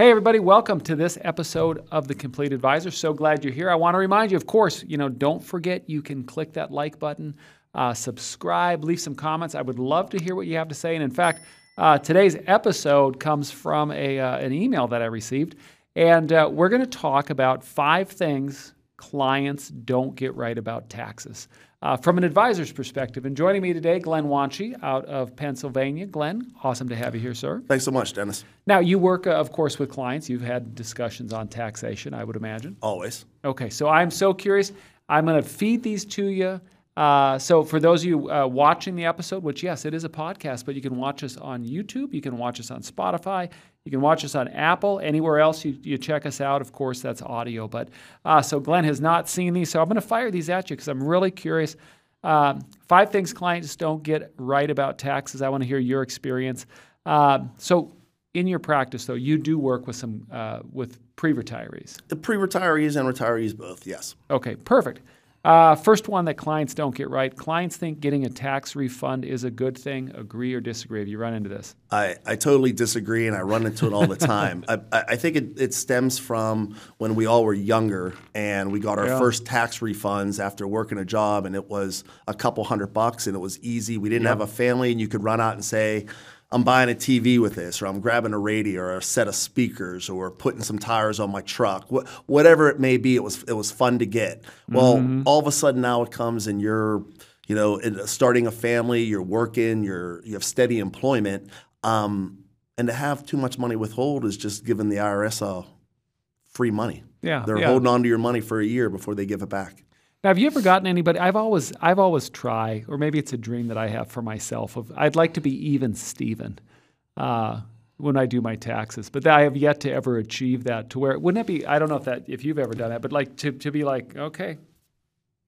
Hey, everybody, welcome to this episode of The Complete Advisor. So glad you're here. I want to remind you, of course, you know, don't forget you can click that like button, uh, subscribe, leave some comments. I would love to hear what you have to say. And in fact, uh, today's episode comes from a, uh, an email that I received. And uh, we're going to talk about five things clients don't get right about taxes uh, from an advisor's perspective. And joining me today, Glenn Wanchi out of Pennsylvania. Glenn, awesome to have you here, sir. Thanks so much, Dennis. Now, you work, uh, of course, with clients. You've had discussions on taxation, I would imagine. Always. Okay, so I'm so curious. I'm going to feed these to you. Uh, so, for those of you uh, watching the episode, which yes, it is a podcast, but you can watch us on YouTube, you can watch us on Spotify, you can watch us on Apple, anywhere else you, you check us out. Of course, that's audio. But uh, so Glenn has not seen these, so I'm going to fire these at you because I'm really curious. Um, five things clients don't get right about taxes. I want to hear your experience. Um, so, in your practice, though, you do work with some uh, with pre-retirees. The pre-retirees and retirees both, yes. Okay, perfect. Uh, first one that clients don't get right. Clients think getting a tax refund is a good thing. Agree or disagree? Have you run into this? I, I totally disagree, and I run into it all the time. I, I think it, it stems from when we all were younger and we got our yeah. first tax refunds after working a job, and it was a couple hundred bucks, and it was easy. We didn't have a family, and you could run out and say, I'm buying a TV with this, or I'm grabbing a radio or a set of speakers, or putting some tires on my truck. Wh- whatever it may be, it was it was fun to get. Well, mm-hmm. all of a sudden now it comes and you're, you know, starting a family, you're working, you're you have steady employment, um, and to have too much money withhold is just giving the IRS a free money. Yeah, they're yeah. holding on to your money for a year before they give it back. Now, have you ever gotten anybody? I've always, I've always tried, or maybe it's a dream that I have for myself. Of I'd like to be even Steven uh, when I do my taxes, but I have yet to ever achieve that. To where wouldn't it be? I don't know if that if you've ever done that, but like to to be like, okay,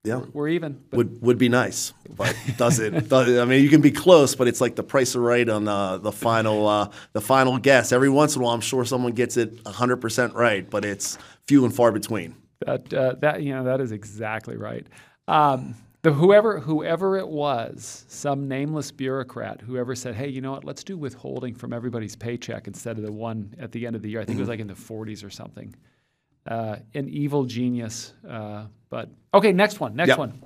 yeah, we're, we're even. Would would be nice, but does it? does, I mean, you can be close, but it's like the price of right on uh, the final uh, the final guess. Every once in a while, I'm sure someone gets it 100 percent right, but it's few and far between. That uh, that you know that is exactly right. Um, the whoever whoever it was, some nameless bureaucrat, whoever said, "Hey, you know what? Let's do withholding from everybody's paycheck instead of the one at the end of the year." I think it was like in the 40s or something. Uh, an evil genius. Uh, but okay, next one. Next yep. one.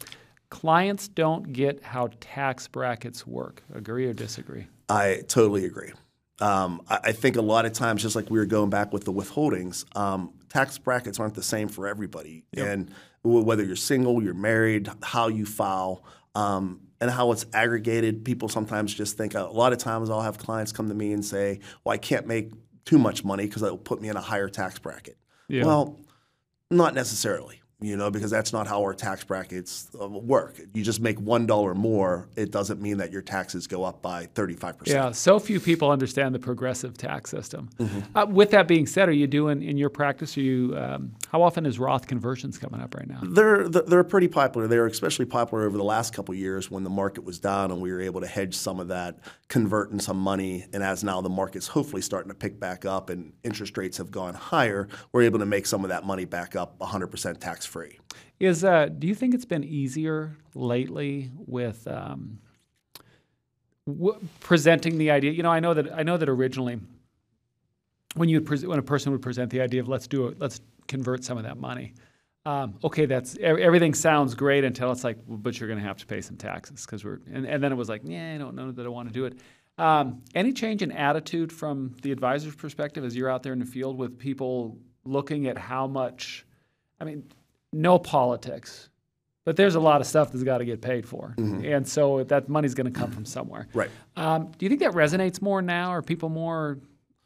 Clients don't get how tax brackets work. Agree or disagree? I totally agree. Um, I, I, think a lot of times, just like we were going back with the withholdings, um, tax brackets aren't the same for everybody. Yep. And whether you're single, you're married, how you file, um, and how it's aggregated, people sometimes just think a lot of times I'll have clients come to me and say, Well, I can't make too much money because it'll put me in a higher tax bracket. Yeah. Well, not necessarily you know, because that's not how our tax brackets uh, work. You just make one dollar more, it doesn't mean that your taxes go up by thirty-five percent. Yeah, so few people understand the progressive tax system. Mm-hmm. Uh, with that being said, are you doing in your practice? Are you um, how often is Roth conversions coming up right now? They're they're pretty popular. They're especially popular over the last couple years when the market was down and we were able to hedge some of that, converting some money. And as now the market's hopefully starting to pick back up and interest rates have gone higher, we're able to make some of that money back up 100% tax free. Is uh, do you think it's been easier lately with um, w- presenting the idea? You know, I know that I know that originally, when you pre- when a person would present the idea of let's do it, let's convert some of that money. Um, okay, that's everything sounds great until it's like, well, but you're going to have to pay some taxes because we're, and, and then it was like, yeah, I don't know that I want to do it. Um, any change in attitude from the advisor's perspective as you're out there in the field with people looking at how much? I mean, no politics, but there's a lot of stuff that's got to get paid for, mm-hmm. and so that money's going to come from somewhere. Right. Um, do you think that resonates more now? Are people more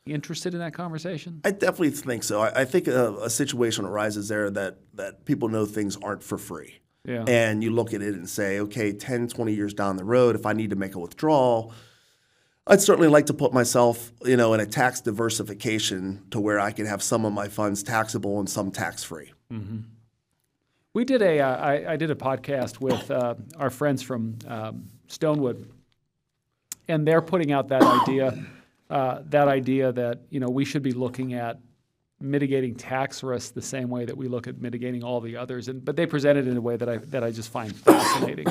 interested in that conversation? I definitely think so. I, I think a, a, situation arises there that that people know things aren't for free. Yeah. And you look at it and say, okay, 10, 20 years down the road, if I need to make a withdrawal, I'd certainly like to put myself, you know, in a tax diversification to where I can have some of my funds taxable and some tax free. Mm-hmm. We did a uh, I, I did a podcast with uh, our friends from um, Stonewood, and they're putting out that idea, uh, that idea that you know we should be looking at mitigating tax risk the same way that we look at mitigating all the others. And but they presented it in a way that I that I just find fascinating.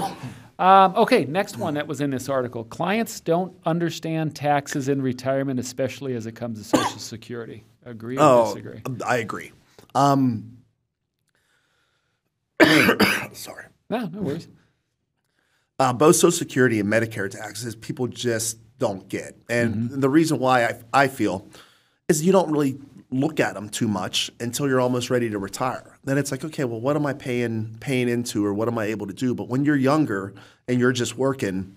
Um, okay, next one that was in this article: clients don't understand taxes in retirement, especially as it comes to Social Security. Agree or Oh, disagree? I agree. Um, sorry. No, no worries. Uh, both Social Security and Medicare taxes, people just don't get. And Mm-hmm. the reason why I, I feel is you don't really look at them too much until you're almost ready to retire. Then it's like, okay, well, what am I paying paying into, or what am I able to do? But when you're younger and you're just working,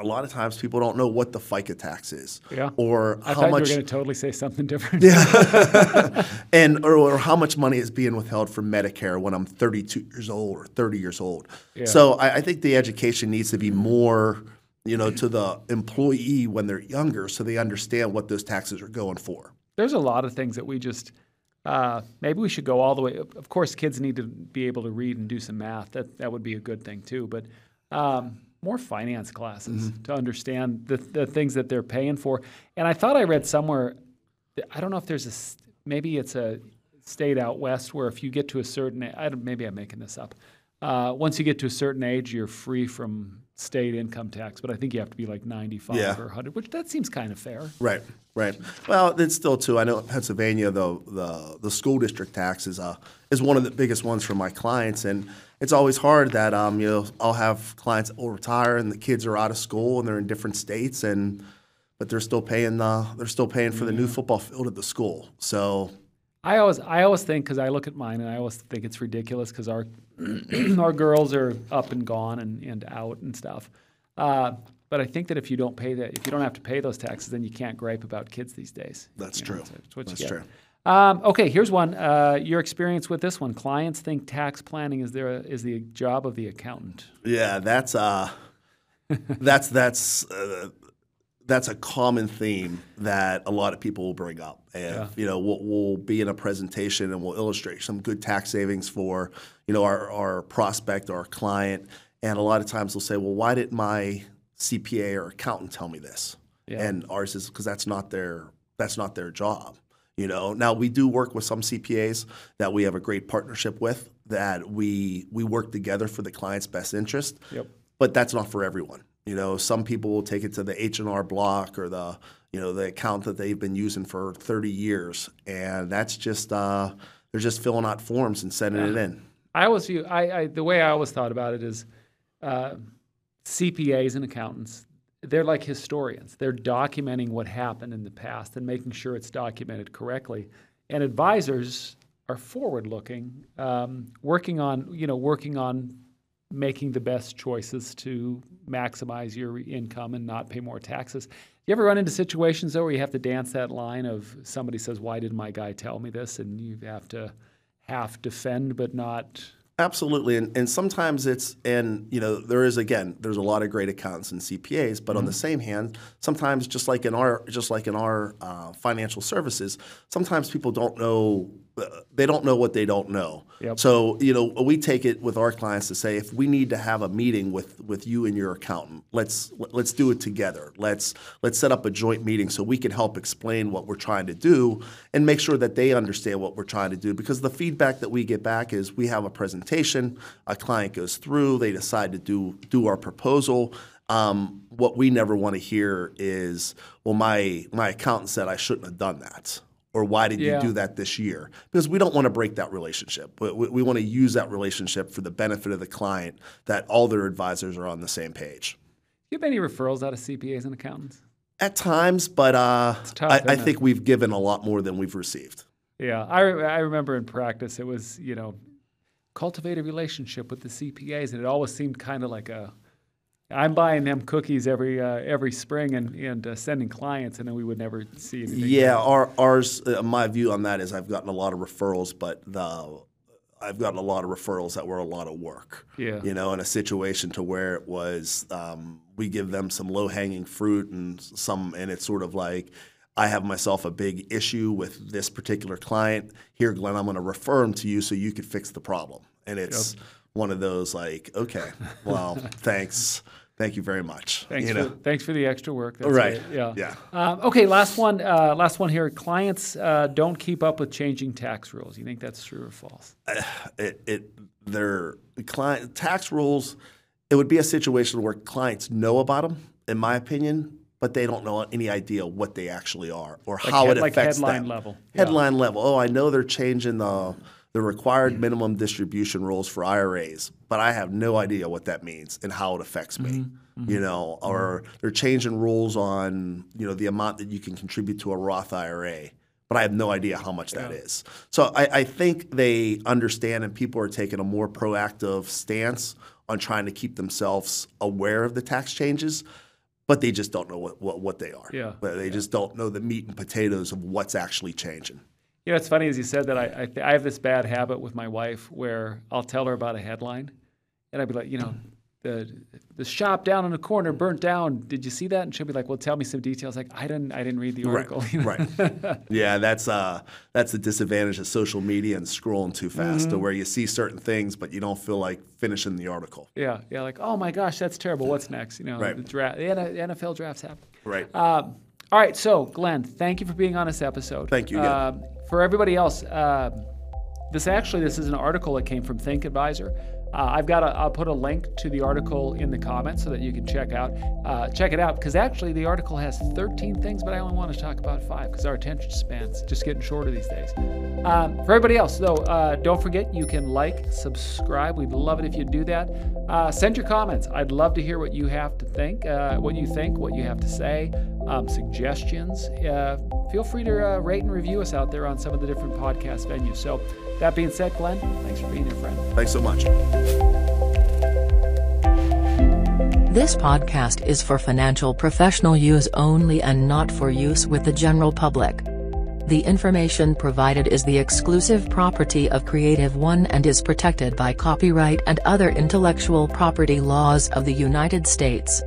a lot of times people don't know what the FICA tax is, Yeah. or I how thought much you were going to totally say something different. yeah. and or, or how much money is being withheld from Medicare when I'm 32 years old or 30 years old. So I, I think the education needs to be more, you know, to the employee when they're younger, so they understand what those taxes are going for. There's a lot of things that we just uh, maybe we should go all the way. Of of course, kids need to be able to read and do some math. That that would be a good thing too. But um, more finance classes mm-hmm. to understand the the things that they're paying for. And I thought I read somewhere. I don't know if there's a, maybe it's a state out west where if you get to a certain I maybe I'm making this up. Uh, once you get to a certain age, you're free from state income tax, but I think you have to be like 95 Yeah. or 100, which that seems kind of fair. Right, right. Well, it's still too. I know in Pennsylvania, the the the school district tax is uh is one of the biggest ones for my clients, and it's always hard that um you know I'll have clients that will retire and the kids are out of school and they're in different states and but they're still paying the they're still paying for the new football field at the school. So I always, I always think because I look at mine and I always think it's ridiculous because our our girls are up and gone and, and out and stuff. Uh, but I think that if you don't pay that, if you don't have to pay those taxes, then you can't gripe about kids these days. That's You know, true. it's what you That's get. true. Um, okay, here's one. Uh, your experience with this one: clients think tax planning is their is the job of the accountant. Yeah, that's uh, that's that's uh, that's a common theme that a lot of people will bring up. And you know, we'll, we'll be in a presentation and we'll illustrate some good tax savings for you know our our prospect or our client. And a lot of times they'll say, "Well, why didn't my CPA or accountant tell me this?" Yeah. And ours is because that's not their that's not their job. You know, now we do work with some CPAs that we have a great partnership with that we we work together for the client's best interest. Yep. But that's not for everyone. You know, some people will take it to the H and R Block or the you know the account that they've been using for 30 years, and that's just uh, they're just filling out forms and sending it in. I always view I, I the way I always thought about it is uh, CPAs and accountants. They're like historians. They're documenting what happened in the past and making sure it's documented correctly. And advisors are forward-looking, um, working on you know working on making the best choices to maximize your income and not pay more taxes. You ever run into situations though where you have to dance that line of somebody says, "Why did my guy tell me this?" and you have to half defend but not Absolutely, and, and sometimes it's and you know there is again there's a lot of great accountants and CPAs, but on the same hand, sometimes just like in our just like in our uh, financial services, sometimes people don't know they don't know what they don't know. Yep. So you know we take it with our clients to say if we need to have a meeting with with you and your accountant, let's let's do it together. Let's let's set up a joint meeting so we can help explain what we're trying to do and make sure that they understand what we're trying to do. Because the feedback that we get back is we have a presentation, a client goes through, they decide to do do our proposal. Um, what we never want to hear is, well, my my accountant said I shouldn't have done that or why did Yeah. you do that this year? Because we don't want to break that relationship. But we, we want to use that relationship for the benefit of the client, that all their advisors are on the same page. Do you have any referrals out of CPAs and accountants? At times, but uh, tough, I, I think we've given a lot more than we've received. Yeah, I, re- I remember in practice it was you know cultivate a relationship with the CPAs, and it always seemed kind of like a I'm buying them cookies every uh, every spring and and uh, sending clients, and then we would never see anything. Yeah, our, ours. Uh, my view on that is I've gotten a lot of referrals, but the I've gotten a lot of referrals that were a lot of work. Yeah. You know, in a situation to where it was, um, we give them some low hanging fruit and some, and it's sort of like. I have myself a big issue with this particular client. Here, Glenn, I'm going to refer him to you so you could fix the problem. And it's one of those like, okay, well, thanks, Thank you very much. Thanks, you for, know? thanks for the extra work. That's Right. Yeah. Yeah. Um, okay. Last one. Uh, last one here. Clients uh, don't keep up with changing tax rules. You think that's true or false? it, it their client tax rules it would be a situation where clients know about them in my opinion but they don't know any idea what they actually are or how head- it like affects headline them. level. Yeah. headline level oh i know they're changing the the required mm. minimum distribution rules for iras but i have no idea what that means and how it affects me Mm-hmm. you mm-hmm. know or mm-hmm. they're changing rules on you know the amount that you can contribute to a roth ira but I have no idea how much that is. So I, I think they understand, and people are taking a more proactive stance on trying to keep themselves aware of the tax changes, but they just don't know what, what, what they are. Yeah. But they just don't know the meat and potatoes of what's actually changing. You know, it's funny as you said that. I I, th- I have this bad habit with my wife where I'll tell her about a headline, and I'd be like, you know, the the shop down in the corner burnt down. Did you see that? And she'll be like, well, tell me some details. Like, I didn't I didn't read the article. you know? Right. yeah, that's uh that's the disadvantage of social media and scrolling too fast Mm-hmm. to where you see certain things but you don't feel like finishing the article. Yeah, yeah. Like, oh my gosh, that's terrible. What's next? You know, Right. the draft, the NFL drafts happen. Right. Um, all right, so Glenn, thank you for being on this episode. Thank you again. Um, for everybody else, uh, this actually this is an article that came from ThinkAdvisor. Uh, I've got a, I'll put a link to the article in the comments so that you can check out uh, check it out because actually the article has 13 things, but I only want to talk about five because our attention span's just getting shorter these days. Um, for everybody else, though, uh, don't forget you can like, subscribe. We'd love it if you do that. Uh, send your comments. I'd love to hear what you have to think, uh, what you think, what you have to say, um, suggestions. Uh, feel free to uh, rate and review us out there on some of the different podcast venues. So, that being said, Glenn, thanks for being here, friend. Thanks so much. This podcast is for financial professional use only and not for use with the general public. The information provided is the exclusive property of Creative One and is protected by copyright and other intellectual property laws of the United States.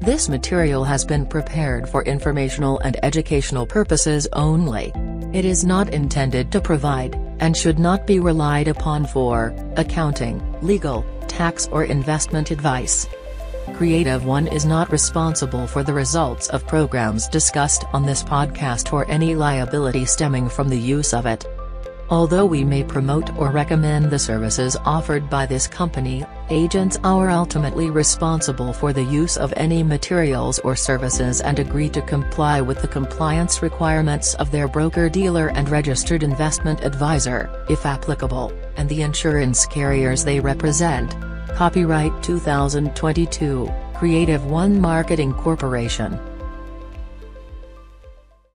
This material has been prepared for informational and educational purposes only. It is not intended to provide, and should not be relied upon for, accounting, legal, tax or investment advice. Creative One is not responsible for the results of programs discussed on this podcast or any liability stemming from the use of it. Although we may promote or recommend the services offered by this company, agents are ultimately responsible for the use of any materials or services and agree to comply with the compliance requirements of their broker-dealer and registered investment advisor, if applicable, and the insurance carriers they represent. Copyright 2022, Creative One Marketing Corporation.